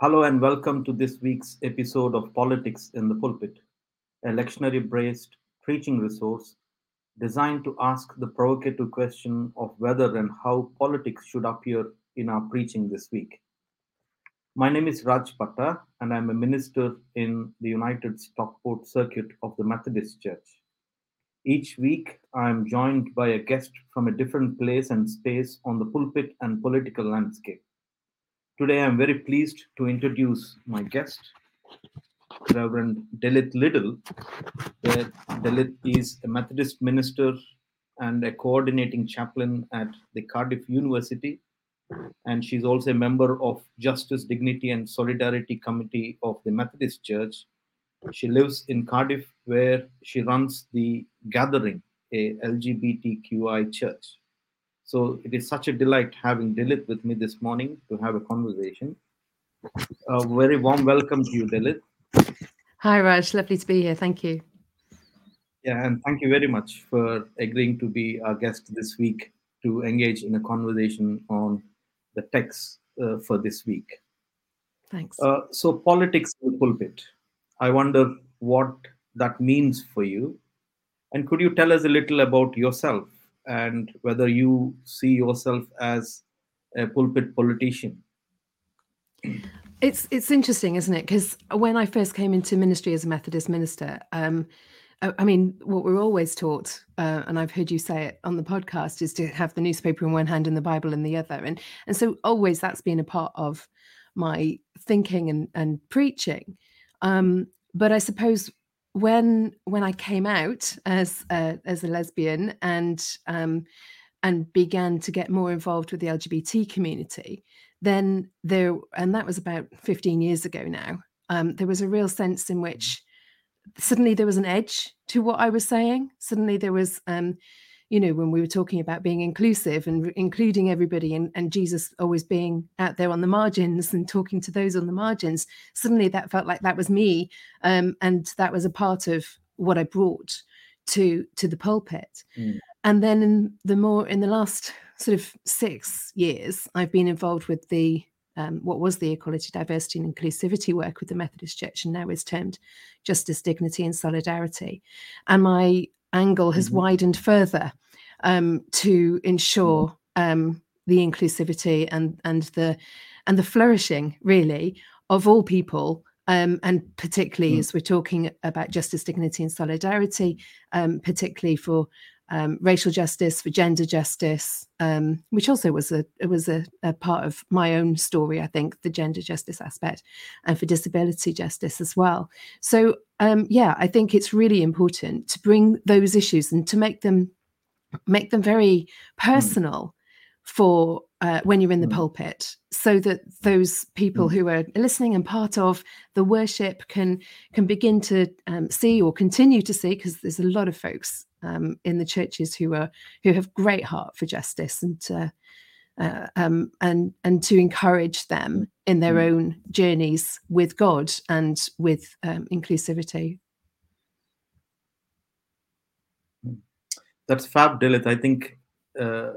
Hello and welcome to this week's episode of Politics in the Pulpit, a lectionary braced preaching resource designed to ask the provocative question of whether and how politics should appear in our preaching this week. My name is Raj Patta, and I'm a minister in the United Stockport Circuit of the Methodist Church. Each week, I'm joined by a guest from a different place and space on the pulpit and political landscape. Today, I'm very pleased to introduce my guest, Reverend Liddell. where Delyth is a Methodist minister and a coordinating chaplain at the Cardiff University. And she's also a member of Justice, Dignity, and Solidarity Committee of the Methodist Church. She lives in Cardiff, where she runs the Gathering, a LGBTQI church. So it is such a delight having Delyth with me this morning to have a conversation. A very warm welcome to you, Delyth. Hi, Raj. Lovely to be here. Thank you. Yeah, and thank you very much for agreeing to be our guest this week to engage in a conversation on the text uh, for this week. Thanks. Uh, so, politics in the pulpit. I wonder what that means for you. And could you tell us a little about yourself and whether you see yourself as a pulpit politician? It's it's interesting, isn't it? Because when I first came into ministry as a Methodist minister, um, I, mean, what we're always taught, uh, and I've heard you say it on the podcast, is to have the newspaper in one hand and the Bible in the other, and and so always that's been a part of my thinking and and preaching. Um, but I suppose when when I came out as a, as a lesbian and um, and began to get more involved with the LGBT community, then there and that was about 15 years ago now. Um, there was a real sense in which suddenly there was an edge to what I was saying. Suddenly there was um, you know, when we were talking about being inclusive and re- including everybody and, and Jesus always being out there on the margins and talking to those on the margins, suddenly that felt like that was me. Um, and that was a part of what I brought to to the pulpit. Mm. And then in the more in the last sort of six years, I've been involved with the um, what was the equality, diversity, and inclusivity work with the Methodist Church, and now is termed justice, dignity, and solidarity. And my angle has Mhm. widened further um, to ensure um, the inclusivity and and the and the flourishing really of all people. Um, and particularly Mm. as we're talking about justice, dignity, and solidarity, um, particularly for um, racial justice, for gender justice, um, which also was a it was a, a part of my own story. I think the gender justice aspect, and for disability justice as well. So um, yeah, I think it's really important to bring those issues and to make them make them very personal for uh, when you're in the Mm. pulpit, so that those people who are listening and part of the worship can can begin to um, see or continue to see, because there's a lot of folks um, in the churches who are who have great heart for justice and. Uh, uh, um, and and to encourage them in their Mm. own journeys with God and with um, inclusivity. That's fab, Delyth. I think uh,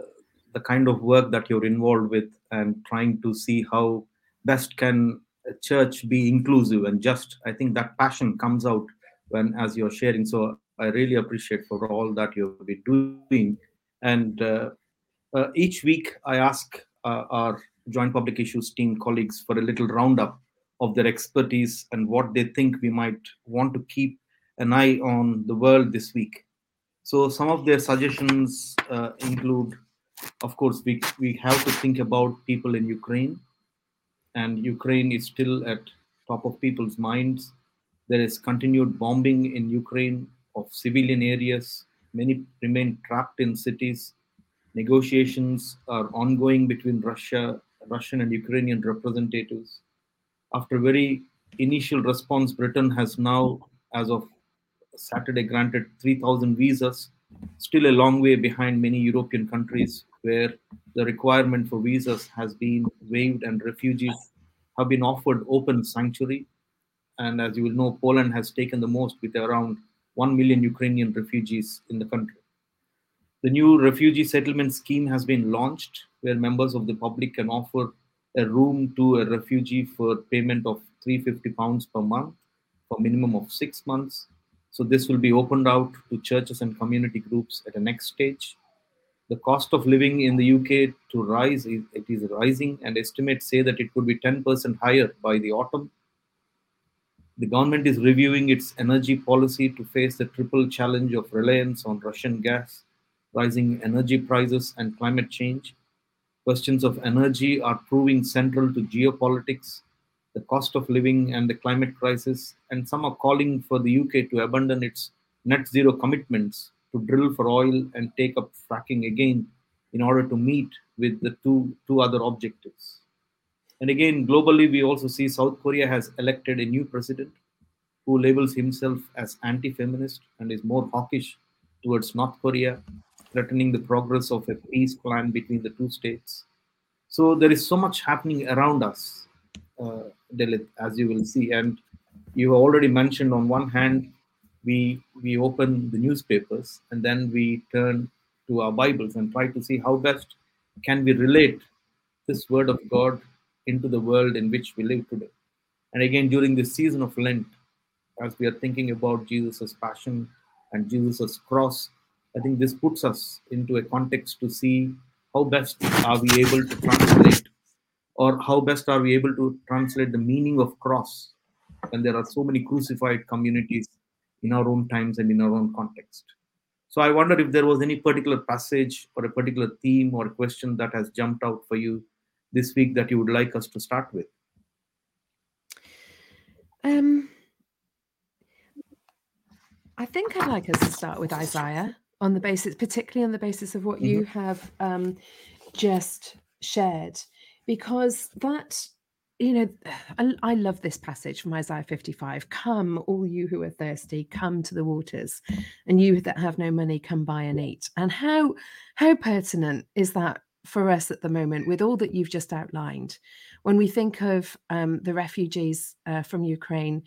the kind of work that you're involved with and trying to see how best can a church be inclusive and just, I think that passion comes out when as you're sharing. So I really appreciate for all that you've been doing. And uh, uh, each week I ask uh, our joint public issues team colleagues for a little roundup of their expertise and what they think we might want to keep an eye on the world this week. So some of their suggestions uh, include, of course, we, we have to think about people in Ukraine, and Ukraine is still at top of people's minds. There is continued bombing in Ukraine of civilian areas. Many remain trapped in cities. Negotiations are ongoing between Russia, Russian and Ukrainian representatives. After very initial response, Britain has now, as of Saturday, granted 3,000 visas, still a long way behind many European countries where the requirement for visas has been waived and refugees have been offered open sanctuary. And as you will know, Poland has taken the most with around 1 million Ukrainian refugees in the country. The new refugee settlement scheme has been launched, where members of the public can offer a room to a refugee for payment of 350 pounds per month for minimum of six months. So this will be opened out to churches and community groups at the next stage. The cost of living in the UK to rise, it is rising, and estimates say that it could be 10% higher by the autumn. The government is reviewing its energy policy to face the triple challenge of reliance on Russian gas, rising energy prices, and climate change. Questions of energy are proving central to geopolitics, the cost of living, and the climate crisis. And some are calling for the UK to abandon its net zero commitments to drill for oil and take up fracking again in order to meet with the two, two other objectives. And again, globally, we also see South Korea has elected a new president who labels himself as anti feminist and is more hawkish towards North Korea, threatening the progress of a peace plan between the two states. So there is so much happening around us, uh, as you will see. And you already mentioned on one hand, we we open the newspapers and then we turn to our Bibles and try to see how best can we relate this word of God into the world in which we live today. And again, during this season of Lent, as we are thinking about Jesus' passion and Jesus' cross, I think this puts us into a context to see how best are we able to translate or how best are we able to translate the meaning of cross when there are so many crucified communities in our own times and in our own context. So I wonder if there was any particular passage or a particular theme or question that has jumped out for you this week that you would like us to start with? Um, I think I'd like us to start with Isaiah on the basis, particularly on the basis of what mm-hmm. you have um, just shared, because that, you know, I, I, love this passage from Isaiah 55 Come, all you who are thirsty, come to the waters, and you that have no money, come buy and eat. And how how pertinent is that for us at the moment with all that you've just outlined when we think of um, the refugees uh, from ukraine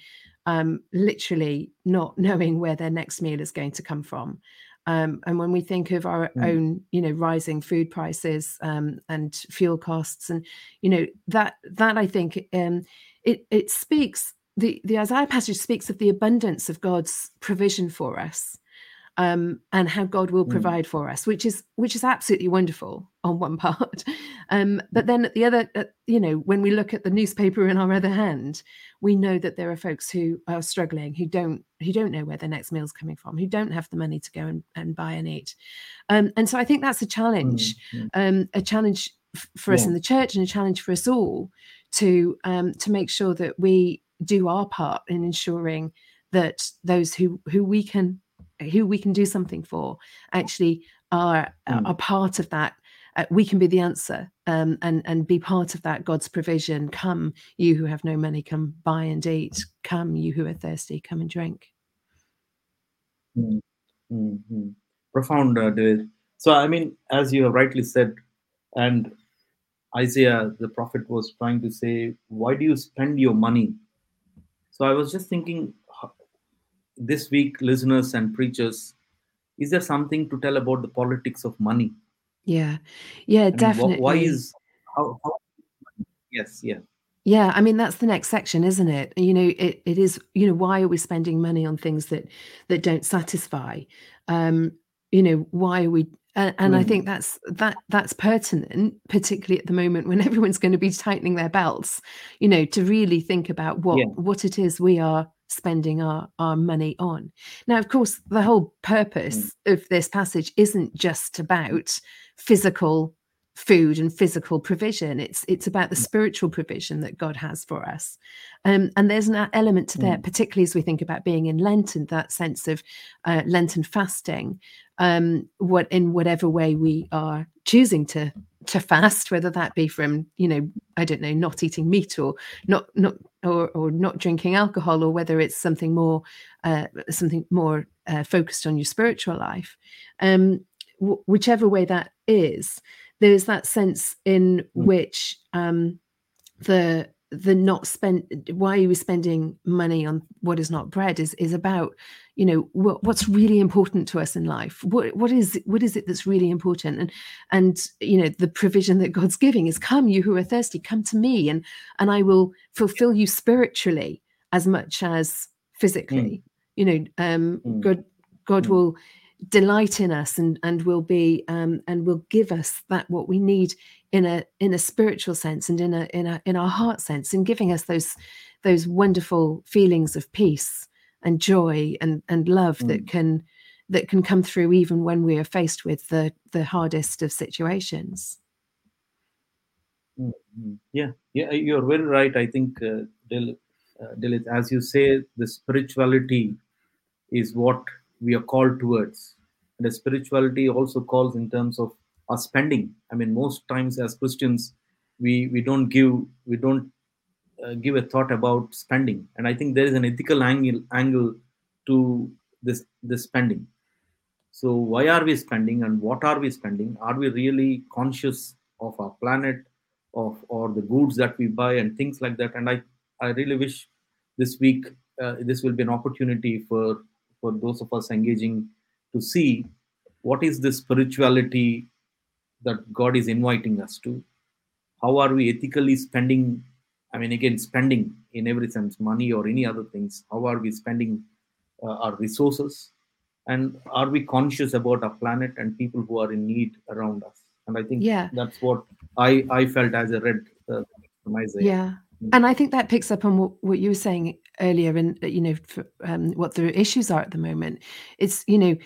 um, literally not knowing where their next meal is going to come from um, and when we think of our mm. own you know rising food prices um, and fuel costs and you know that that i think um, it it speaks the the isaiah passage speaks of the abundance of god's provision for us um, and how God will mm. provide mm. for us, which is which is absolutely wonderful on one part. Um, but then at the other, uh, you know, when we look at the newspaper in our other hand, we know that there are folks who are struggling, who don't who don't know where their next meal's coming from, who don't have the money to go and, and buy and eat. Um, and so I think that's a challenge, mm. um, a challenge f- for yeah. us in the church, and a challenge for us all to um, to make sure that we do our part in ensuring that those who who we can who we can do something for actually are mm. are part of that uh, we can be the answer um, and and be part of that god's provision come you who have no money come buy and eat come you who are thirsty come and drink mm. mm-hmm. profound uh, David. so i mean as you have rightly said and isaiah the prophet was trying to say why do you spend your money so i was just thinking this week, listeners and preachers, is there something to tell about the politics of money? Yeah, yeah, I definitely. Mean, why is how, how, Yes, yeah. Yeah, I mean that's the next section, isn't it? You know, it, it is. You know, why are we spending money on things that that don't satisfy? Um, you know, why are we and, and mm. I think that's that that's pertinent, particularly at the moment when everyone's going to be tightening their belts. You know, to really think about what yeah. what it is we are spending our, our money on. Now, of course, the whole purpose mm. of this passage isn't just about physical food and physical provision it's it's about the mm. spiritual provision that god has for us um, and there's an element to that mm. particularly as we think about being in lent and that sense of uh, lenten fasting um, what in whatever way we are choosing to to fast whether that be from you know i don't know not eating meat or not not or, or not drinking alcohol or whether it's something more uh, something more uh, focused on your spiritual life um, w- whichever way that is there's that sense in mm. which um, the the not spend why are we spending money on what is not bread is is about you know what, what's really important to us in life what what is what is it that's really important and and you know the provision that god's giving is come you who are thirsty come to me and and i will fulfill you spiritually as much as physically mm. you know um mm. god god mm. will delight in us and and will be um and will give us that what we need in a in a spiritual sense and in a in a in our heart sense in giving us those those wonderful feelings of peace and joy and and love mm. that can that can come through even when we are faced with the the hardest of situations mm-hmm. yeah yeah you're very right i think uh, Dil, uh, Delyth, as you say the spirituality is what we are called towards. And the spirituality also calls in terms of our spending. I mean most times as christians we we don't give we don't uh, give a thought about spending. And i think there is an ethical angle angle to this this spending. So why are we spending and what are we spending? Are we really conscious of our planet of or the goods that we buy and things like that? And i i really wish this week uh, this will be an opportunity for for those of us engaging to see what is the spirituality that God is inviting us to. How are we ethically spending? I mean, again, spending in every sense, money or any other things. How are we spending uh, our resources? And are we conscious about our planet and people who are in need around us? And I think yeah. that's what I, I felt as I read uh, from Isaiah. Yeah. And I think that picks up on what, what you were saying earlier, and you know, for, um, what the issues are at the moment. It's you know,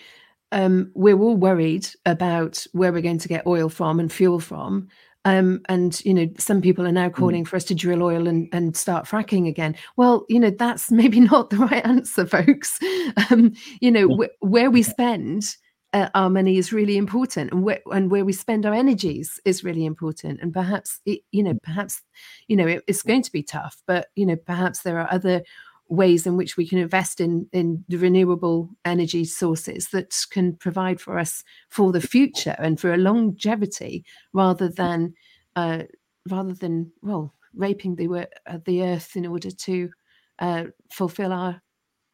um, we're all worried about where we're going to get oil from and fuel from. Um, and you know, some people are now mm. calling mm. for us to drill oil and, and start fracking again. Well, you know, that's maybe not the right answer, folks. Um, you know, wh- where we spend uh, our money is really important, and where and where we spend our energies is really important. And perhaps, it, you know, perhaps, you know, it, it's going to be tough, but you know, perhaps there are other ways in which we can invest in in the renewable energy sources that can provide for us for the future and for a longevity rather than uh, rather than well raping the uh, the earth in order to uh, fulfill our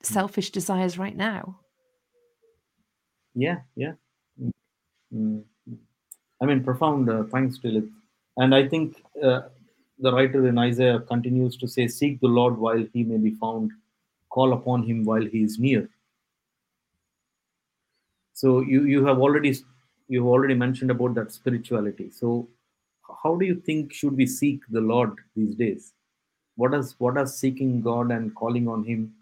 selfish desires right now yeah yeah mm-hmm. i mean profound uh, thanks it and i think uh, the writer in Isaiah continues to say, Seek the Lord while he may be found, call upon him while he is near. So you, you have already you've already mentioned about that spirituality. So how do you think should we seek the Lord these days? What does what does seeking God and calling on him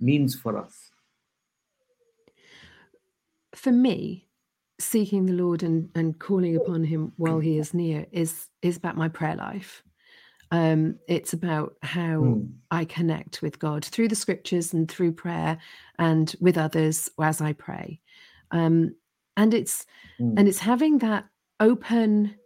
means for us? For me, seeking the Lord and, and calling upon him while he is near is is about my prayer life um, it's about how mm. I connect with God through the scriptures and through prayer and with others as I pray. Um, and it's mm. and it's having that open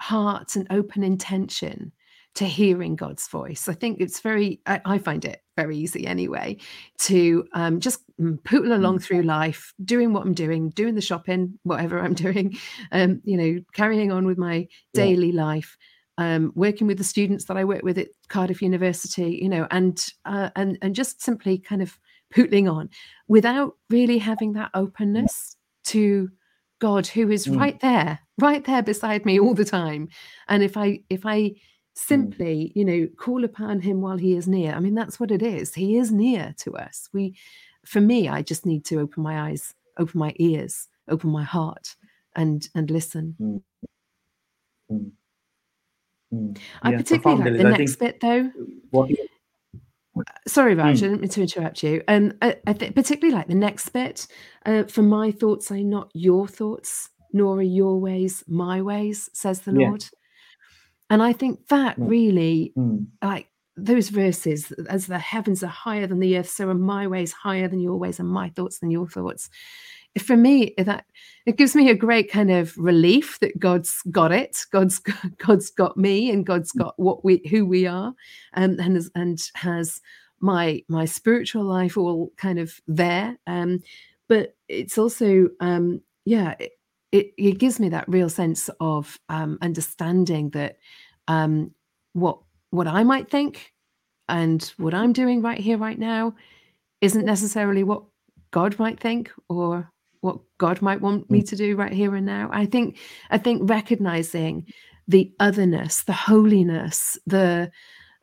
heart and open intention to hearing God's voice. I think it's very, I, I find it very easy anyway to um, just pootle along mm. through life, doing what I'm doing, doing the shopping, whatever I'm doing, um, you know, carrying on with my daily yeah. life um, working with the students that I work with at Cardiff University, you know, and uh, and and just simply kind of pootling on without really having that openness to God, who is mm. right there, right there beside me all the time. And if I if I mm. Simply, mm. you know, call upon Him while He is near, I mean, that's what it is. He is near to us. We, for me, I just need to open my eyes, open my ears, open my heart, and and listen. Mm. mm. Mm. I particularly like the I next bit though. What, Sorry, Raj, mm. I didn't mean to interrupt you. Um, I, I th- particularly like the next bit. Uh, for my thoughts are not your thoughts, nor are your ways my ways, says the Lord. And I think that mm. really, mm. like those verses, as the heavens are higher than the earth, so are my ways higher than your ways, and my thoughts than your thoughts for me that it gives me a great kind of relief that god's got it god's god's got me and god's got what we who we are um, and has, and has my my spiritual life all kind of there um, but it's also um, yeah it, it, it, gives me that real sense of um, understanding that um, what what I might think and what I'm doing right here, right now, isn't necessarily what God might think or what God might want me mm. to do right here and now. I think I think recognizing the otherness, the holiness, the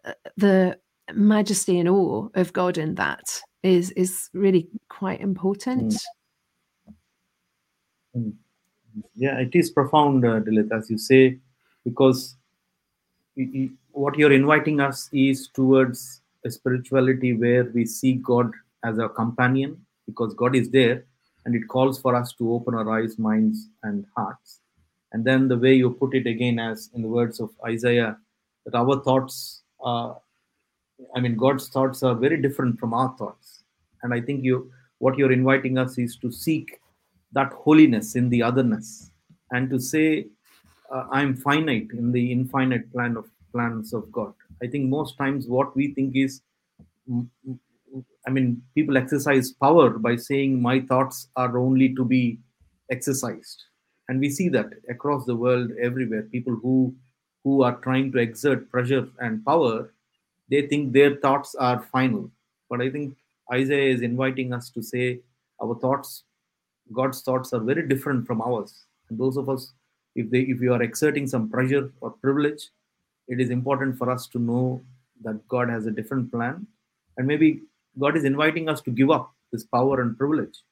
uh, the majesty and awe of God in that is is really quite important. Mm. Mm. Yeah, it is profound, uh, Delyth, as you say, because what you're inviting us is towards a spirituality where we see God as our companion, because God is there, and it calls for us to open our eyes, minds, and hearts. And then the way you put it again, as in the words of Isaiah, that our thoughts, uh, I mean, God's thoughts are very different from our thoughts. And I think you, what you're inviting us is to seek that holiness in the otherness, and to say, uh, I'm finite in the infinite plan of plans of God. I think most times what we think is I mean, people exercise power by saying my thoughts are only to be exercised, and we see that across the world, everywhere. People who who are trying to exert pressure and power, they think their thoughts are final. But I think Isaiah is inviting us to say our thoughts, God's thoughts, are very different from ours. And those of us, if they if you are exerting some pressure or privilege, it is important for us to know that God has a different plan, and maybe God is inviting us to give up this power and privilege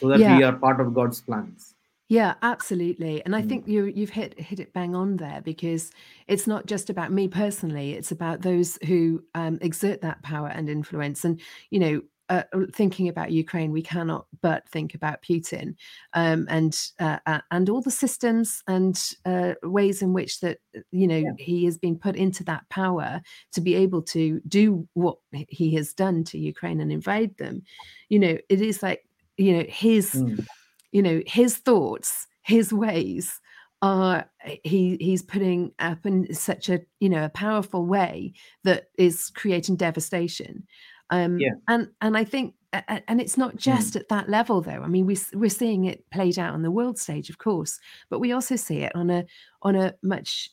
so that yeah. we are part of God's plans. Yeah, absolutely. And I mm. think you you've hit hit it bang on there because it's not just about me personally, it's about those who um, exert that power and influence. And you know, uh, uh, thinking about Ukraine, we cannot but think about Putin um, and uh, uh, and all the systems and uh, ways in which that you know yeah. he has been put into that power to be able to do what he has done to Ukraine and invade them. You know, it is like you know his mm. you know his thoughts, his ways are he he's putting up in such a you know a powerful way that is creating devastation um, yeah. And and I think and it's not mm. just mm. at that level though. I mean, we we're seeing it played out on the world stage, of course, but we also see it on a on a much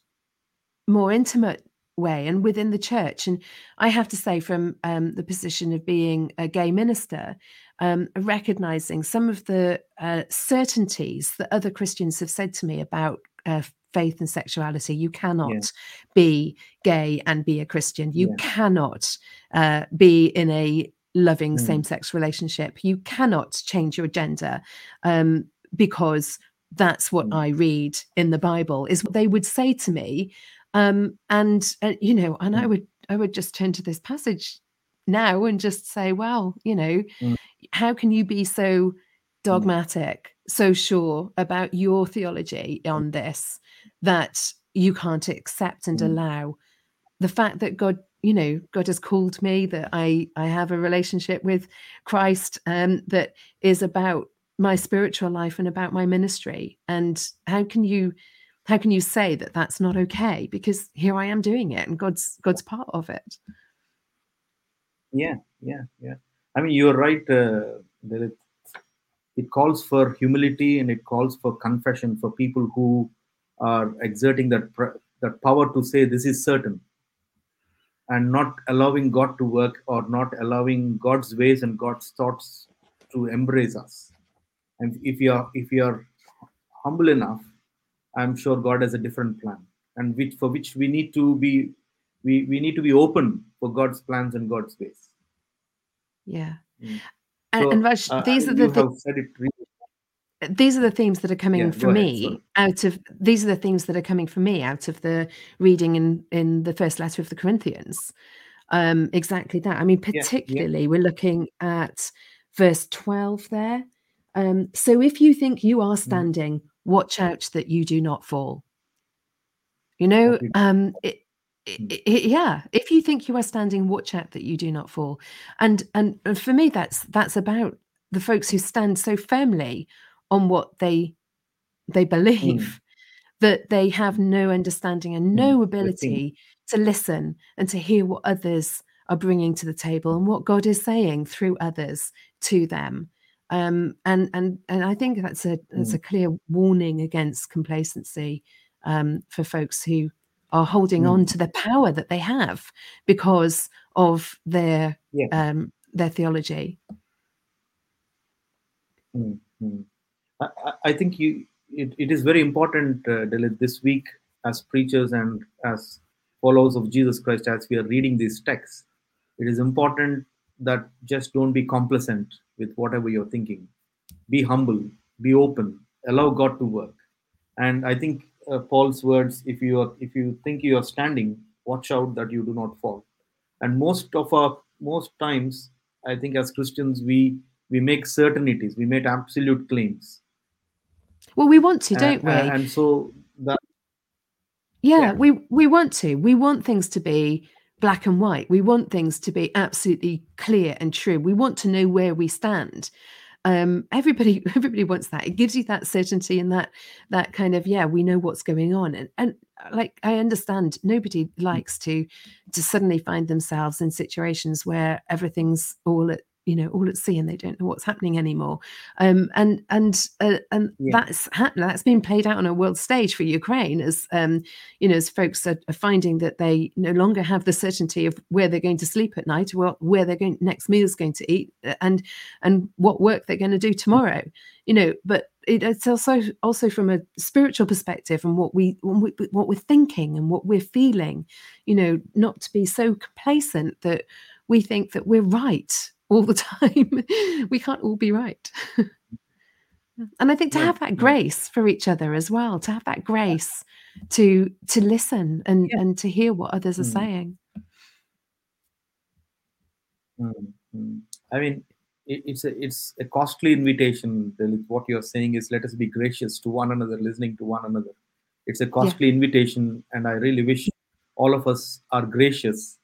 more intimate way and within the church. And I have to say, from um, the position of being a gay minister, um, recognizing some of the uh, certainties that other Christians have said to me about uh, faith and sexuality. You cannot yeah. be gay and be a Christian. You yeah. cannot uh, be in a loving mm. same sex relationship. You cannot change your gender um, because that's what mm. I read in the Bible, is what they would say to me. Um, and, uh, you know, and mm. I would, I would just turn to this passage now and just say, well, you know, mm. how can you be so. Dogmatic, so sure about your theology on this that you can't accept and mm. allow the fact that God, you know, God has called me, that I I have a relationship with Christ um, that is about my spiritual life and about my ministry. And how can you how can you say that that's not okay? Because here I am doing it, and God's God's part of it. Yeah, yeah, yeah. I mean, you're right. Uh, it, it calls for humility and it calls for confession for people who are exerting that that power to say this is certain and not allowing god to work or not allowing god's ways and god's thoughts to embrace us. And if you are if you are humble enough i'm sure god has a different plan and which for which we need to be we, we need to be open for god's plans and god's ways. Yeah. Mm. So, and, Raj, uh, these are the things these are the themes that are coming yeah, for me out of these are the themes that are coming for me out of the reading in in the first letter of the corinthians. Um exactly that. I mean particularly yeah, yeah. we're looking at verse 12 there. Um so if you think you are mm. standing watch out that you do not fall. You know um it, it, mm. it, yeah if you think you are standing watch out that you do not fall and and, and for me that's that's about the folks who stand so firmly on what they they believe mm. that they have no understanding and no mm. ability to listen and to hear what others are bringing to the table and what God is saying through others to them. Um, and and and I think that's a that's mm. a clear warning against complacency um, for folks who are holding Mm. on to the power that they have because of their Yeah. um, their theology. Mm, mm. I, I- think you it, it is very important, uh, Delyth, this week as preachers and as followers of Jesus Christ, as we are reading these texts, it is important that just don't be complacent with whatever you're thinking. Be humble, be open, allow God to work. And I think uh, Paul's words: if you are, if you think you are standing, watch out that you do not fall. And most of our most times, I think as Christians, we we make certainties, we make absolute claims, Well, we want to, don't we? uh, and so that yeah, yeah. we we want to. We want things to be black and white. We want things to be absolutely clear and true. We want to know where we stand. Um, everybody everybody wants that. It gives you that certainty and that that kind of yeah, we know what's going on. And and uh, like I understand nobody likes to to suddenly find themselves in situations where everything's all at you know all at sea and they don't know what's happening anymore um and and uh, and Yeah. that's hap- that's been played out on a world stage for ukraine as um you know as folks are, are finding that they no longer have the certainty of where they're going to sleep at night well where their going, next meal is going to eat uh, and and what work they're going to do tomorrow you know but it, it's also also from a spiritual perspective and what we, what we what we're thinking and what we're feeling you know not to be so complacent that we think that we're right all the time we can't all be right and i think to Yeah, have that yeah. grace for each other as well to have that grace to to listen and Yeah. and to hear what others are Mm. saying Mm. I mean, it, it's a it's a costly invitation. What you're saying is, let us be gracious to one another, listening to one another. It's a costly invitation, and I really wish all of us are gracious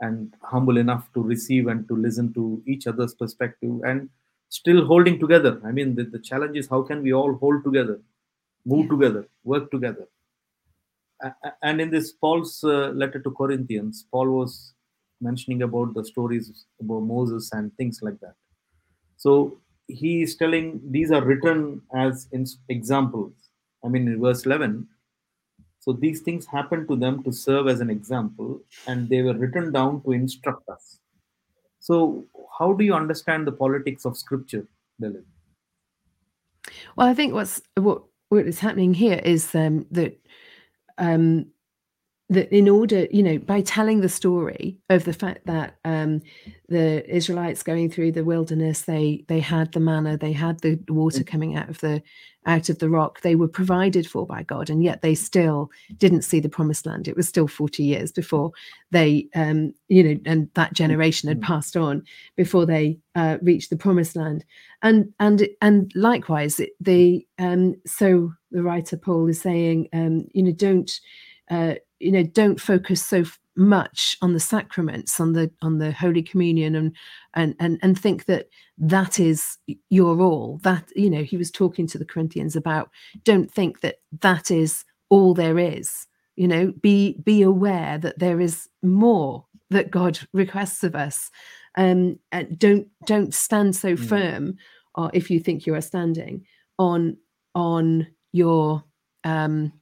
and humble enough to receive and to listen to each other's perspective and still holding together. I mean, the, the challenge is how can we all hold together, move together, work together. And in this Paul's uh, letter to Corinthians, Paul was mentioning about the stories about Moses and things like that. So he is telling these are written as in examples. I mean, in verse 11, so these things happened to them to serve as an example, and they were written down to instruct us. So, how do you understand the politics of Scripture, Delyth? Well, I think what's what what is happening here is um, that um, that in order, you know, by telling the story of the fact that um, the Israelites going through the wilderness, they they had the manna, they had the water coming out of the out of the rock, they were provided for by God, and yet they still didn't see the promised land. It was still forty years before they, um, you know, and that generation had Mm. passed on before they uh, reached the promised land and and and likewise it- the um so the writer paul is saying um you know don't uh you know don't focus so much on the sacraments on the on the holy communion and and and, and think that that is your all. That you know he was talking to the corinthians about don't think that that is all there is. You know be be aware that there is more that god requests of us. Um and don't don't stand so Mm. firm or if you think you are standing on on your um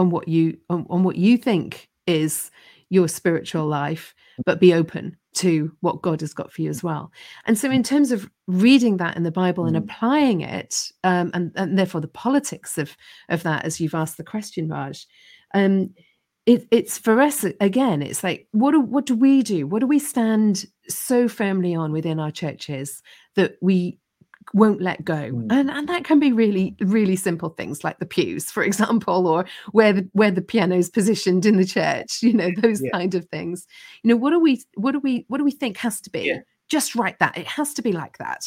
on what you on, on what you think is your spiritual life but be open to what god has got for you as well and so in terms of reading that in the bible and Mm. applying it um and, and therefore the politics of of that as you've asked the question raj um it, it's for us again it's like what do what do we do what do we stand so firmly on within our churches that we won't let go Mm. and and that can be really really simple things like the pews for example or where the where the piano's positioned in the church you know those Yeah. kind of things you know what do we what do we what do we think has to be Yeah. just right that it has to be like that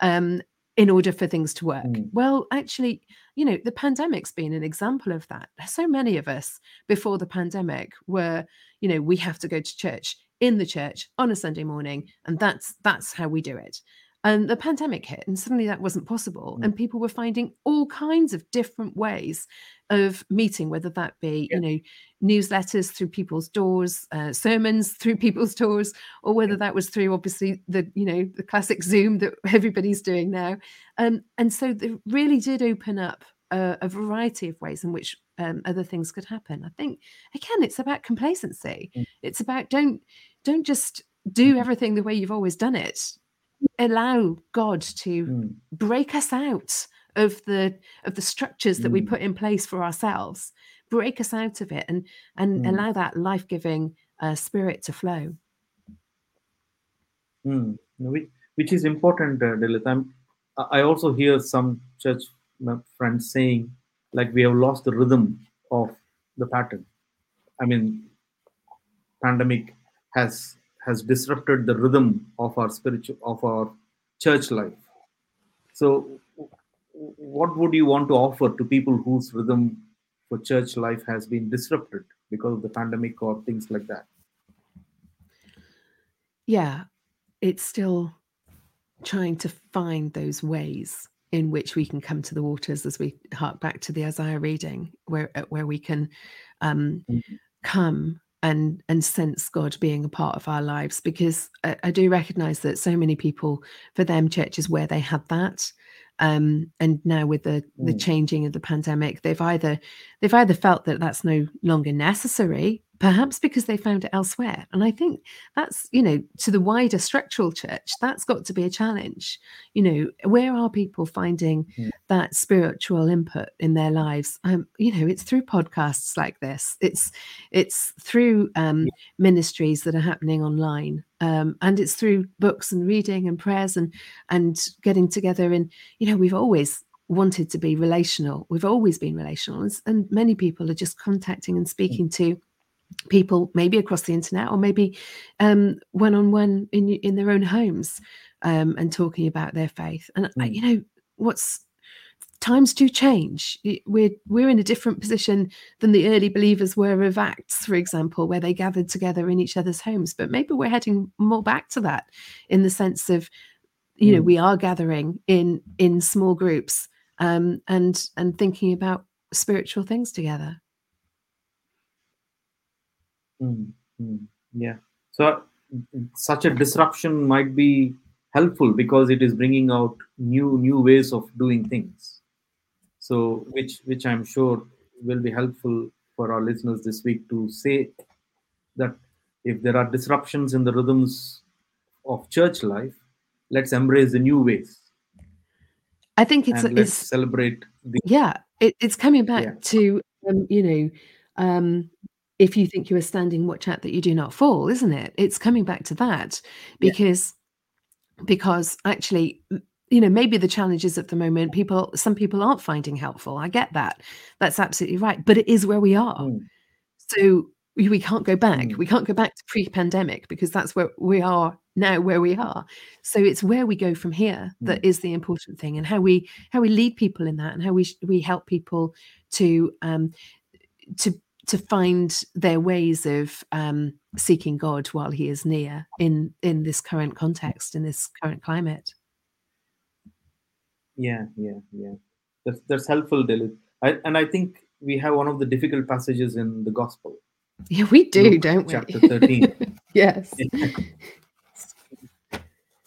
um in order for things to work Mm. well actually you know the pandemic's been an example of that so many of us before the pandemic were you know we have to go to church in the church on a sunday morning and that's that's how we do it and the pandemic hit and suddenly that wasn't possible Mm. and people were finding all kinds of different ways of meeting whether that be Yeah. you know newsletters through people's doors uh, sermons through people's doors or whether that was through obviously the you know the classic zoom that everybody's doing now um, and so they really did open up a, a variety of ways in which um, other things could happen. I think again, it's about complacency. Mm. It's about don't don't just do mm. everything the way you've always done it. Allow God to mm. break us out of the of the structures that we mm. put in place for ourselves. Break us out of it and and mm. allow that life giving uh, spirit to flow. Mm. Which, which is important, uh, Delyth. I also hear some church friends saying like we have lost the rhythm of the pattern i mean pandemic has has disrupted the rhythm of our spiritual of our church life so what would you want to offer to people whose rhythm for church life has been disrupted because of the pandemic or things like that yeah it's still trying to find those ways in which we can come to the waters as we hark back to the Isaiah reading, where where we can um, mm-hmm. come and and sense God being a part of our lives. Because I, I do recognise that so many people, for them, church is where they had that. Um, and now with the mm. the changing of the pandemic, they've either they've either felt that that's no longer necessary perhaps because they found it elsewhere. And I think that's, you know, to the wider structural church, that's got to be a challenge. You know, where are people finding yeah. that spiritual input in their lives? Um, you know, it's through podcasts like this. It's it's through um, yeah. ministries that are happening online. Um, and it's through books and reading and prayers and and getting together and you know we've always wanted to be relational we've always been relational and, and many people are just contacting and speaking to people maybe across the internet or maybe um, one-on-one in in their own homes um, and talking about their faith and mm. you know what's times do change we're we're in a different position than the early believers were of acts for example where they gathered together in each other's homes but maybe we're heading more back to that in the sense of you mm. know we are gathering in in small groups um, and and thinking about spiritual things together Mm, yeah. So such a disruption might be helpful because it is bringing out new new ways of doing things. So which which I'm sure will be helpful for our listeners this week to say that if there are disruptions in the rhythms of church life, let's embrace the new ways. I think it's it's celebrate the yeah it, it's coming back yeah. to um, you know um, if you think you are standing, watch out that you do not fall, isn't it? It's coming back to that because yeah. because actually you know maybe the challenges at the moment people some people aren't finding helpful i get that that's absolutely right but it is where we are mm. so we, we, can't go back mm. we can't go back to pre-pandemic because that's where we are now where we are so it's where we go from here mm. that is the important thing and how we how we lead people in that and how we we help people to um to to find their ways of um, seeking God while He is near in in this current context in this current climate. Yeah, yeah, yeah. That's that's helpful, Delyth. I, and I think we have one of the difficult passages in the Gospel. Yeah, we do, Luke, don't we? Chapter thirteen. yes.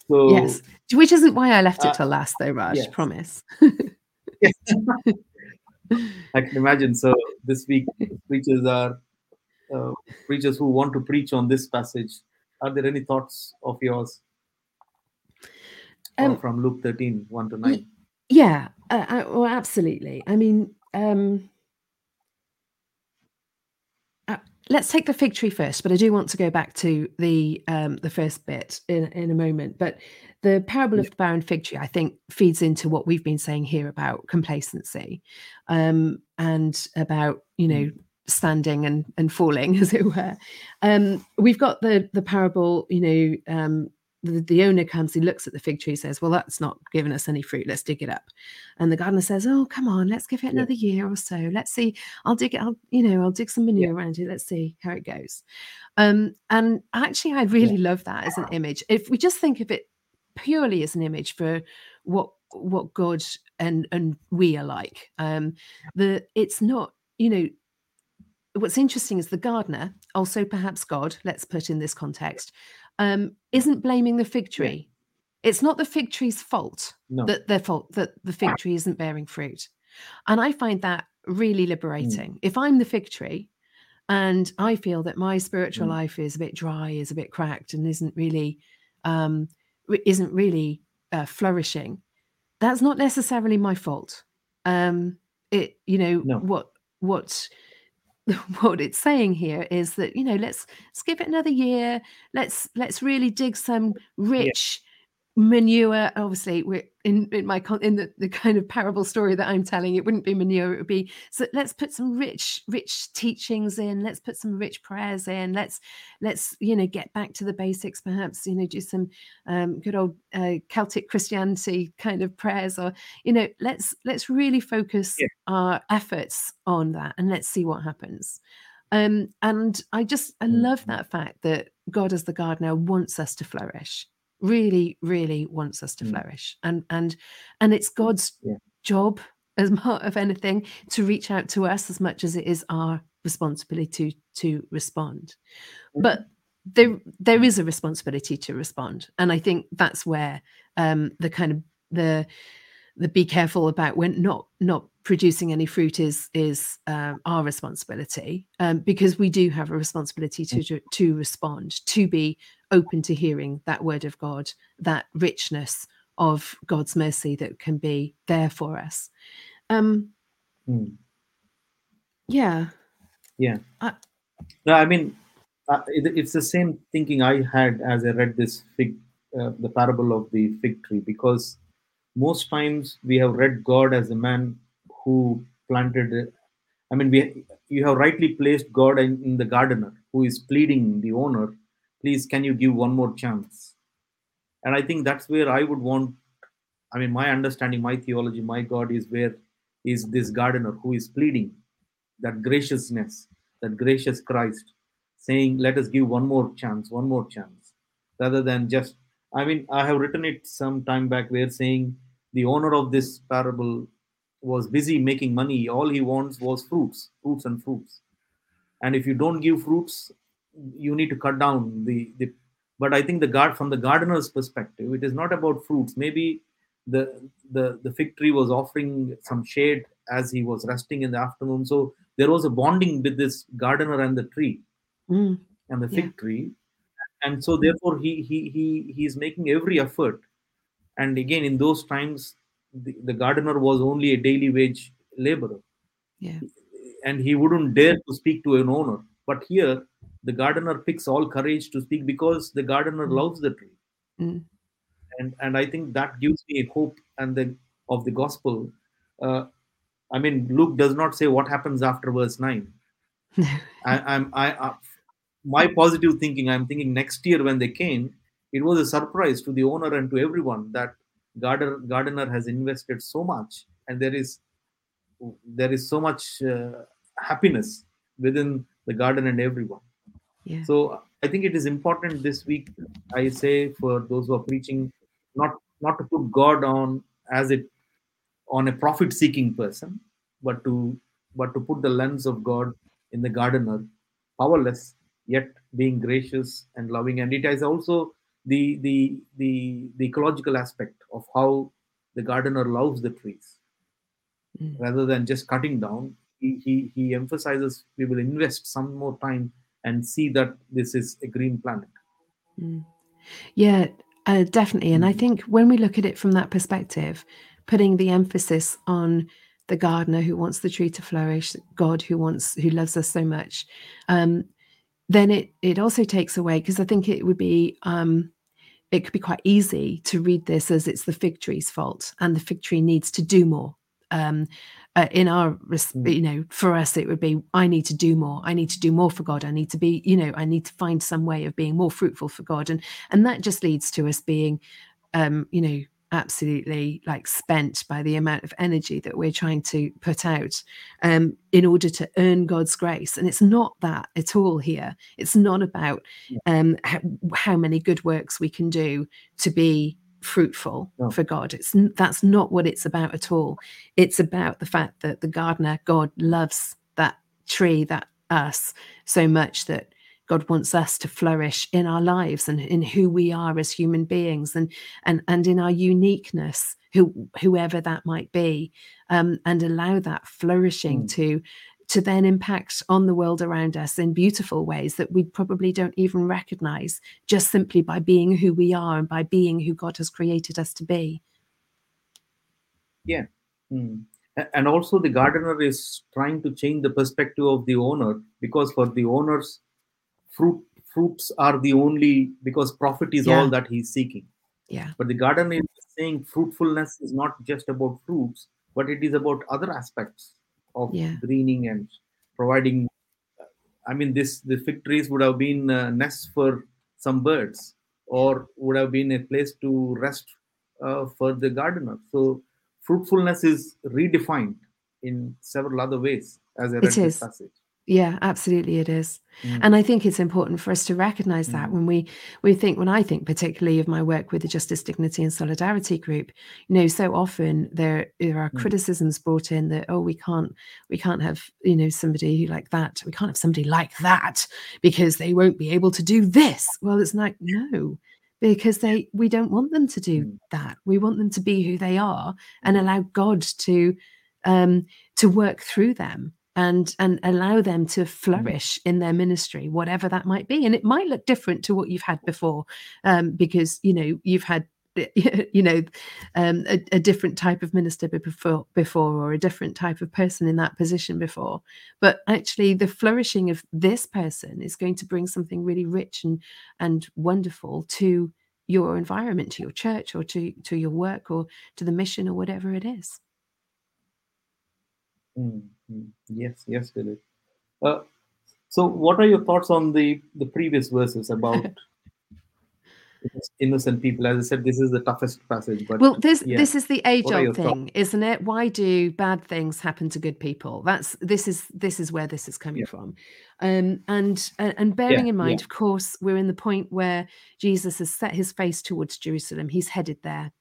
so yes, which isn't why I left it uh, till last, though, Raj. Promise. Yes. Promise. I can imagine. So this week, preachers are uh, preachers who want to preach on this passage. Are there any thoughts of yours um, from Luke 13, 1 to 9? Yeah, uh, uh, well, absolutely. I mean, um, uh, let's take the fig tree first, but I do want to go back to the um, the first bit in in a moment. But the parable of the barren fig tree, I think, feeds into what we've been saying here about complacency um, and about, you know, mm. standing and, and falling, as it were. Um, we've got the the parable, you know, um, the, the owner comes, he looks at the fig tree, says, Well, that's not giving us any fruit. Let's dig it up. And the gardener says, Oh, come on, let's give it another yeah. year or so. Let's see. I'll dig it, I'll, you know, I'll dig some manure yeah. around it. Let's see how it goes. Um, and actually, I really yeah. love that as an image. If we just think of it purely as an image for what what God and and we are like. Um, the it's not you know what's interesting is the gardener, also perhaps God, let's put in this context, um, isn't blaming the fig tree. It's not the fig tree's fault no. that their fault that the fig tree isn't bearing fruit. And I find that really liberating. Mm. If I'm the fig tree and I feel that my spiritual mm. life is a bit dry, is a bit cracked, and isn't really um, isn't really uh, flourishing, that's not necessarily my fault. Um, it, you know, no. what what what it's saying here is that you know let's let's give it another year. Let's let's really dig some rich manure obviously we're in in my in the, the kind of parable story that i'm telling it wouldn't be manure it would be so let's put some rich rich teachings in let's put some rich prayers in let's let's you know get back to the basics perhaps you know do some um, good old uh, celtic christianity kind of prayers or you know let's let's really focus yeah. our efforts on that and let's see what happens um and i just i love mm-hmm. that fact that god as the gardener wants us to flourish really really wants us to mm. flourish and and and it's god's yeah. job as part of anything to reach out to us as much as it is our responsibility to to respond mm-hmm. but there there is a responsibility to respond and i think that's where um the kind of the the be careful about when not not producing any fruit is is uh, our responsibility um, because we do have a responsibility to, to to respond to be open to hearing that word of god that richness of god's mercy that can be there for us. Um mm. yeah. Yeah. I, no i mean uh, it, it's the same thinking i had as i read this fig uh, the parable of the fig tree because most times we have read God as a man who planted. I mean, we you have rightly placed God in, in the gardener who is pleading the owner, please, can you give one more chance? And I think that's where I would want. I mean, my understanding, my theology, my God is where is this gardener who is pleading that graciousness, that gracious Christ, saying, let us give one more chance, one more chance, rather than just. I mean, I have written it some time back where saying the owner of this parable was busy making money. All he wants was fruits, fruits and fruits. And if you don't give fruits, you need to cut down the, the but I think the guard from the gardener's perspective, it is not about fruits. Maybe the the the fig tree was offering some shade as he was resting in the afternoon. So there was a bonding with this gardener and the tree mm. and the fig yeah. tree. And so therefore he he he he is making every effort and again in those times the, the gardener was only a daily wage laborer. Yeah. And he wouldn't dare to speak to an owner. But here the gardener picks all courage to speak because the gardener mm. loves the tree. Mm. and and i think that gives me a hope and then of the gospel. Uh, i mean luke does not say what happens after verse 9 I, i'm i uh, my positive thinking i'm thinking next year when they came it was a surprise to the owner and to everyone that gardener, gardener has invested so much and there is there is so much uh, happiness within the garden and everyone yeah. so i think it is important this week i say for those who are preaching not not to put god on as it on a profit seeking person but to but to put the lens of god in the gardener powerless yet being gracious and loving and it is also the the the the ecological aspect of how the gardener loves the trees mm. rather than just cutting down he, he he emphasizes we will invest some more time and see that this is a green planet mm. yeah uh, definitely and mm. i think when we look at it from that perspective putting the emphasis on the gardener who wants the tree to flourish god who wants who loves us so much um, then it it also takes away because i think it would be um, it could be quite easy to read this as it's the fig tree's fault and the fig tree needs to do more. Um, uh, in our mm. you know for us it would be i need to do more. I need to do more for god. I need to be you know i need to find some way of being more fruitful for god. And and that just leads to us being um you know absolutely like spent by the amount of energy that we're trying to put out um, in order to earn God's grace. And it's not that at all here. It's not about um, how, how many good works we can do to be fruitful no. for God. It's that's not what it's about at all. It's about the fact that the gardener, God, loves that tree, that us so much that God wants us to flourish in our lives and in who we are as human beings and and and in our uniqueness, who whoever that might be, um, and allow that flourishing mm. to to then impact on the world around us in beautiful ways that we probably don't even recognize just simply by being who we are and by being who God has created us to be. Yeah. Mm. And also, the gardener is trying to change the perspective of the owner because for the owners, fruit fruits are the only because profit is yeah. all that he's seeking. Yeah. But the garden is saying fruitfulness is not just about fruits, but it is about other aspects of yeah. greening and providing i mean this the fig trees would have been uh, nests for some birds or would have been a place to rest uh, for the gardener so fruitfulness is redefined in several other ways as a read passage yeah, absolutely it is. Mm. And I think it's important for us to recognize that mm. when we we think when I think particularly of my work with the Justice, Dignity and Solidarity group, you know, so often there there are mm. criticisms brought in that oh we can't we can't have, you know, somebody who like that. We can't have somebody like that because they won't be able to do this. Well, it's like no because they we don't want them to do mm. that. We want them to be who they are and allow God to um to work through them and and allow them to mm. flourish in their ministry whatever that might be and it might look different to what you've had before um, because you know you've had you know um, a, a, different type of minister before before or a different type of person in that position before but actually the flourishing of this person is going to bring something really rich and and wonderful to your environment to your church or to to your work or to the mission or whatever it is Mm-hmm. Yes, yes, Philip. Uh, so, what are your thoughts on the the previous verses about innocent people? As I said, this is the toughest passage. But well, this yeah. this is the age old thing, thoughts? isn't it? Why do bad things happen to good people? That's this is this is where this is coming yeah. from, um, and and bearing yeah, in mind, of course, we're in the point where Jesus has set his face towards Jerusalem. He's headed there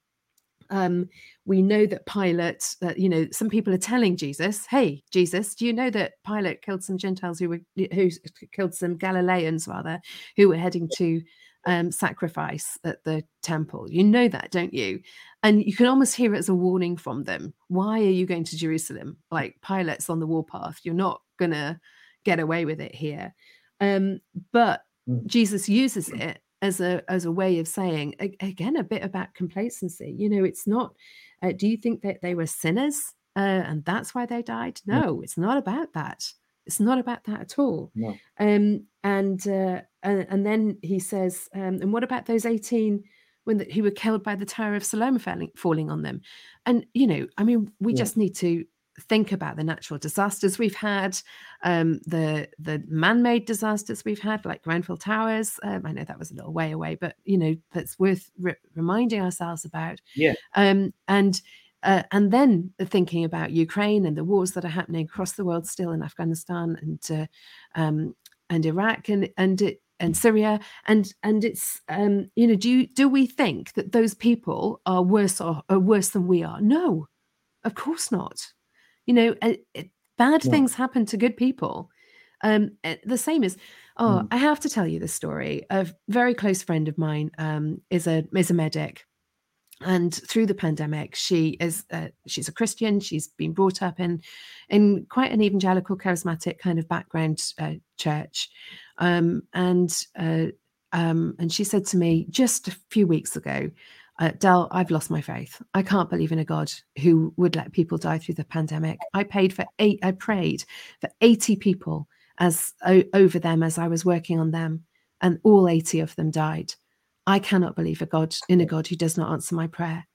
um, we know that Pilate, uh, you know, some people are telling Jesus, "Hey, Jesus, do you know that Pilate killed some Gentiles who were who killed some Galileans rather who were heading to um, sacrifice at the temple? You know that, don't you?" And you can almost hear it as a warning from them. Why are you going to Jerusalem? Like Pilate's on the warpath. You're not gonna get away with it here. Um, but mm. Jesus uses it as a as a way of saying again a bit about complacency you know it's not uh, do you think that they were sinners uh, and that's why they died? No, no, it's not about that. It's not about that at all. No. um and uh and, and then he says um and what about those 18 when the, who were killed by the tower of siloam falling, falling on them? And you know i mean we yeah. just need to think about the natural disasters we've had, um, the the man-made disasters we've had, like Grenfell Towers. Um, I know that was a little way away, but you know that's worth re- reminding ourselves about. Yeah. Um, and uh, and then thinking about Ukraine and the wars that are happening across the world still in Afghanistan and uh, um, and Iraq and and it, and Syria and and it's um, you know do you, do we think that those people are worse or are worse than we are? No, of course not. You know, it, it, bad yeah. things happen to good people. Um, eh, the same is, oh, mm. I have to tell you this story. A very close friend of mine um, is a is a medic, and through the pandemic, she is uh, she's a Christian. She's been brought up in in quite an evangelical, charismatic kind of background uh, church, um, and uh, um, and she said to me just a few weeks ago, uh, Del, I've lost my faith. I can't believe in a God who would let people die through the pandemic. I paid for eight. I prayed for eighty people as o- over them as I was working on them, and all eighty of them died. I cannot believe a God in a God who does not answer my prayer.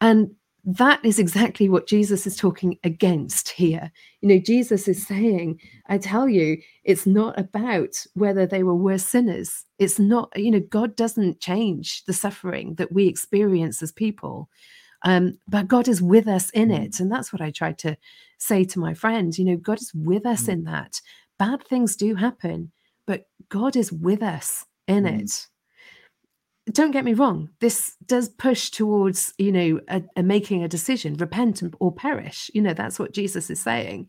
And that is exactly what Jesus is talking against here. You know, Jesus is saying, I tell you, it's not about whether they were worse sinners. It's not, you know, God doesn't change the suffering that we experience as people. Um, but God is with us in mm. it. And that's what I tried to say to my friends. You know, God is with us mm. in that. Bad things do happen, but God is with us in mm. it don't get me wrong this does push towards you know a, a making a decision repent or perish you know that's what jesus is saying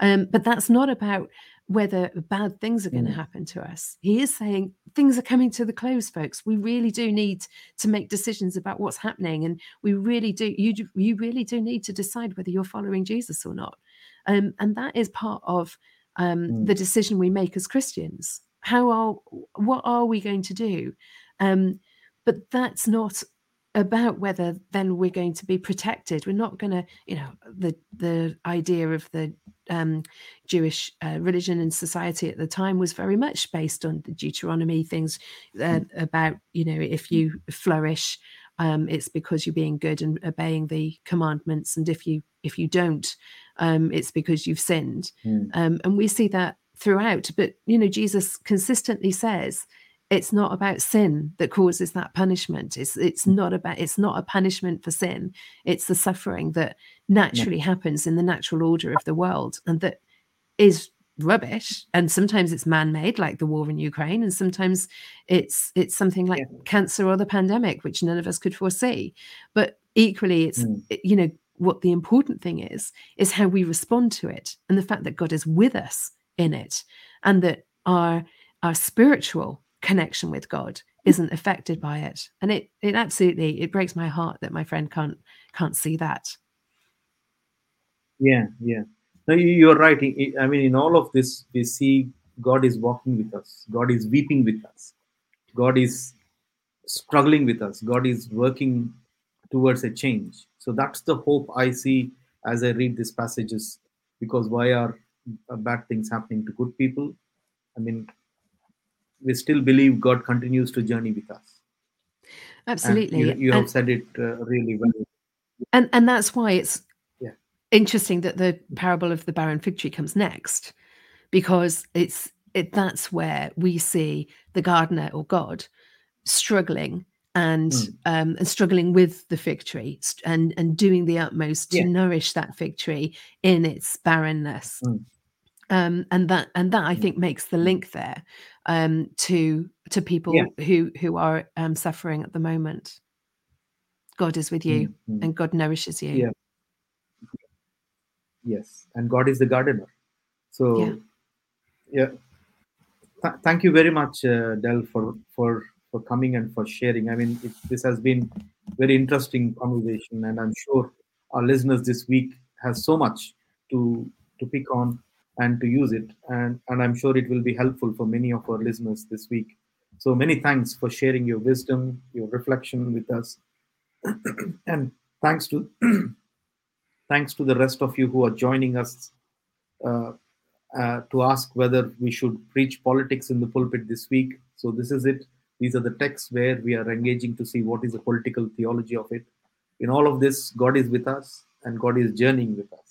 um, but that's not about whether bad things are going to Mm. happen to us. He is saying things are coming to the close, folks. We really do need to make decisions about what's happening, and we really do. You do- you really do need to decide whether you're following Jesus or not, um, and that is part of um, Mm. the decision we make as Christians. How are what are we going to do? Um, but that's not about whether then we're going to be protected. We're not going to, you know, the the idea of the um, Jewish uh, religion and society at the time was very much based on the Deuteronomy things uh, about, you know, if you flourish, um, it's because you're being good and obeying the commandments, and if you if you don't, um, it's because you've sinned. Mm. Um, and we see that throughout. But you know, Jesus consistently says it's not about sin that causes that punishment. It's it's not about it's not a punishment for sin. It's the suffering that naturally happens in the natural order of the world and that is rubbish. And sometimes it's man-made, like the war in Ukraine, and sometimes it's it's something like cancer or the pandemic, which none of us could foresee. But equally, it's Mm. you know what the important thing is is how we respond to it and the fact that god is with us in it and that our our spiritual connection with god isn't affected by it and it it absolutely it breaks my heart that my friend can't can't see that Yeah, yeah. No, you- you're right. I- mean, in all of this, we see God is walking with us. God is weeping with us. God is struggling with us. God is working towards a change. So that's the hope I see as I read these passages. Because why are bad things happening to good people? I mean, we still believe God continues to journey with us. Absolutely you, you have and, said it uh, really well. and and that's why it's Yeah. interesting that the parable of the barren fig tree comes next because it's it that's where we see the gardener or god struggling and Mm. um and struggling with the fig tree and and doing the utmost to nourish that fig tree in its barrenness Mm. Um and that and that i Mm. think makes the link there um to to people Yeah. who who are um suffering at the moment god is with you Mm, mm. and god nourishes you Yeah. Yes, and God is the gardener. So, Yeah. yeah. Th- thank you very much, uh, Del, for for for coming and for sharing. I mean, it, this has been very interesting conversation, and I'm sure our listeners this week has so much to to pick on and to use it, and and I'm sure it will be helpful for many of our listeners this week. So many thanks for sharing your wisdom, your reflection with us, and thanks to thanks to the rest of you who are joining us uh, uh, to ask whether we should preach politics in the pulpit this week. So, this is it. These are the texts where we are engaging to see what is the political theology of it. In all of this, God is with us and God is journeying with us.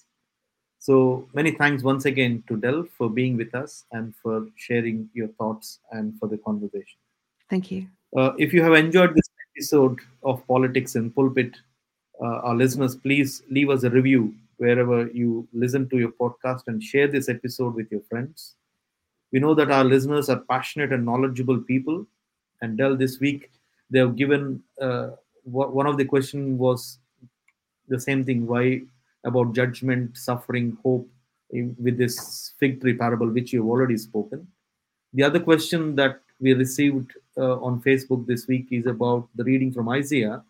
So, many thanks once again to Del for being with us and for sharing your thoughts and for the conversation. thank you Uh, if you have enjoyed this episode of Politics in Pulpit, uh, our listeners, please leave us a review wherever you listen to your podcast and share this episode with your friends. We know that our listeners are passionate and knowledgeable people. And Del, this week, they have given uh, one of the question was the same thing why about judgment, suffering, hope in- with this fig tree parable, which you've already spoken. The other question that we received uh, on Facebook this week is about the reading from Isaiah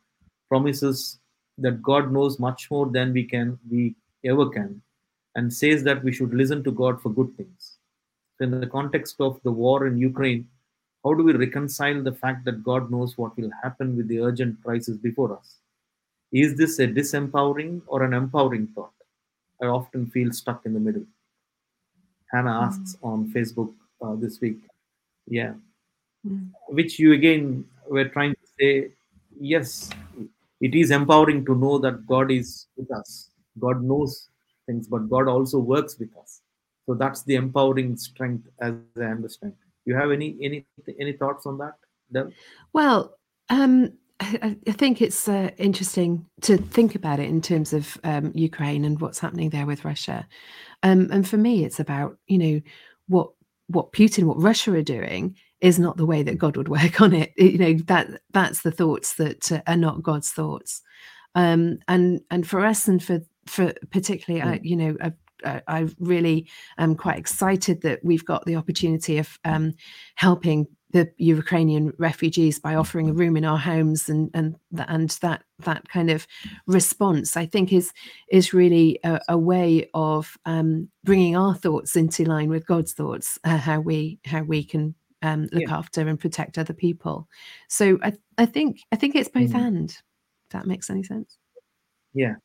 promises that God knows much more than we can we ever can, and says that we should listen to God for good things. So in the context of the war in Ukraine, how do we reconcile the fact that God knows what will happen with the urgent crisis before us? Is this a disempowering or an empowering thought? I often feel stuck in the middle. Hannah asks on Facebook uh, this week. Yeah. Mm. Which you again were trying to say, yes, it is empowering to know that God is with us. God knows things, but God also works with us. So that's the empowering strength, as I understand. You have any any any thoughts on that, Del? Well, um, I, I think it's uh, interesting to think about it in terms of um, Ukraine and what's happening there with Russia. Um, and for me, it's about you know what what Putin, what Russia are doing is not the way that God would work on it. You know that that's the thoughts that uh, are not God's thoughts. Um, and and for us and for for particularly, I, Mm. you know, uh, I really am quite excited that we've got the opportunity of um, helping the Ukrainian refugees by offering a room in our homes and and and that that kind of response I think is is really a, a way of um, bringing our thoughts into line with God's thoughts uh, how we how we can um, look yeah. after and protect other people. So I I think I think it's both mm. and if that makes any sense. Yeah.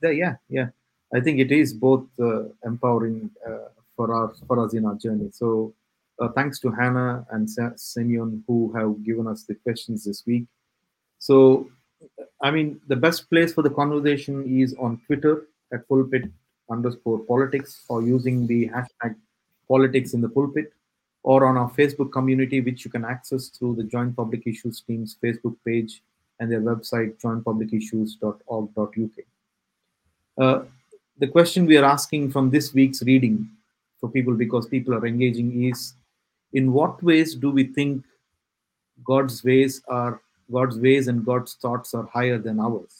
The, yeah yeah. I think it is both uh, empowering uh, for our for us in our journey. So uh, thanks to Hannah and Simeon who have given us the questions this week. So, I mean, the best place for the conversation is on Twitter at pulpit underscore politics or using the hashtag politics in the pulpit or on our Facebook community, which you can access through the Joint Public Issues team's Facebook page and their website, jointpublicissues.org.uk. Uh, the question we are asking from this week's reading for people because people are engaging is in what ways do we think God's ways are God's ways and God's thoughts are higher than ours?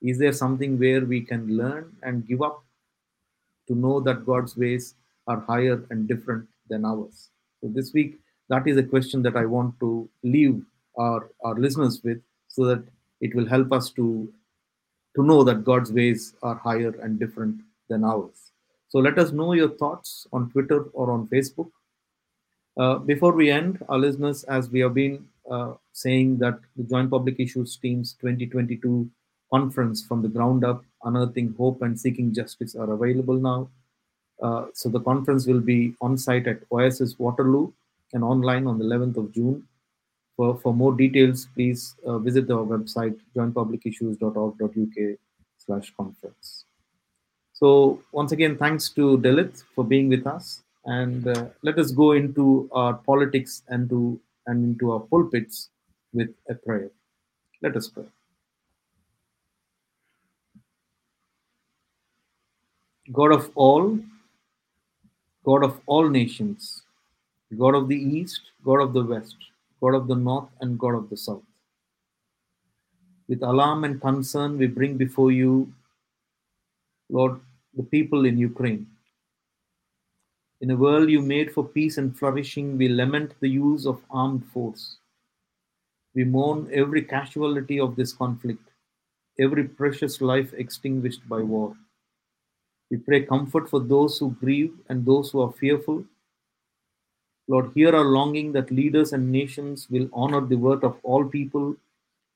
Is there something where we can learn and give up to know that God's ways are higher and different than ours? So this week, that is a question that I want to leave our, our listeners with so that it will help us to, to know that God's ways are higher and different than ours. So let us know your thoughts on Twitter or on Facebook. Uh, before we end, our listeners, as we have been uh, saying that the Joint Public Issues Team's 2022 conference from the ground up, Unearthing Hope and Seeking Justice are available now. Uh, so the conference will be on site at Oasis Waterloo and online on the 11th of June. For, for more details, please uh, visit our website, jointpublicissues.org.uk slash conference. So once again, thanks to Delyth for being with us and uh, let us go into our politics and to and into our pulpits with a prayer. Let us pray. God of all, God of all nations, God of the East, God of the West, God of the North, and God of the South. With alarm and concern, we bring before you, Lord, the people in Ukraine in a world you made for peace and flourishing, we lament the use of armed force. We mourn every casualty of this conflict, every precious life extinguished by war. We pray comfort for those who grieve and those who are fearful. Lord, hear our longing that leaders and nations will honor the worth of all people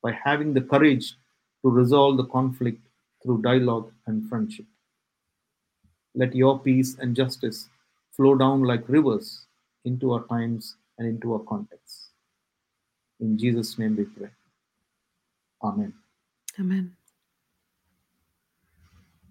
by having the courage to resolve the conflict through dialogue and friendship. Let your peace and justice flow down like rivers into our times and into our contexts. In Jesus' name we pray. Amen. Amen.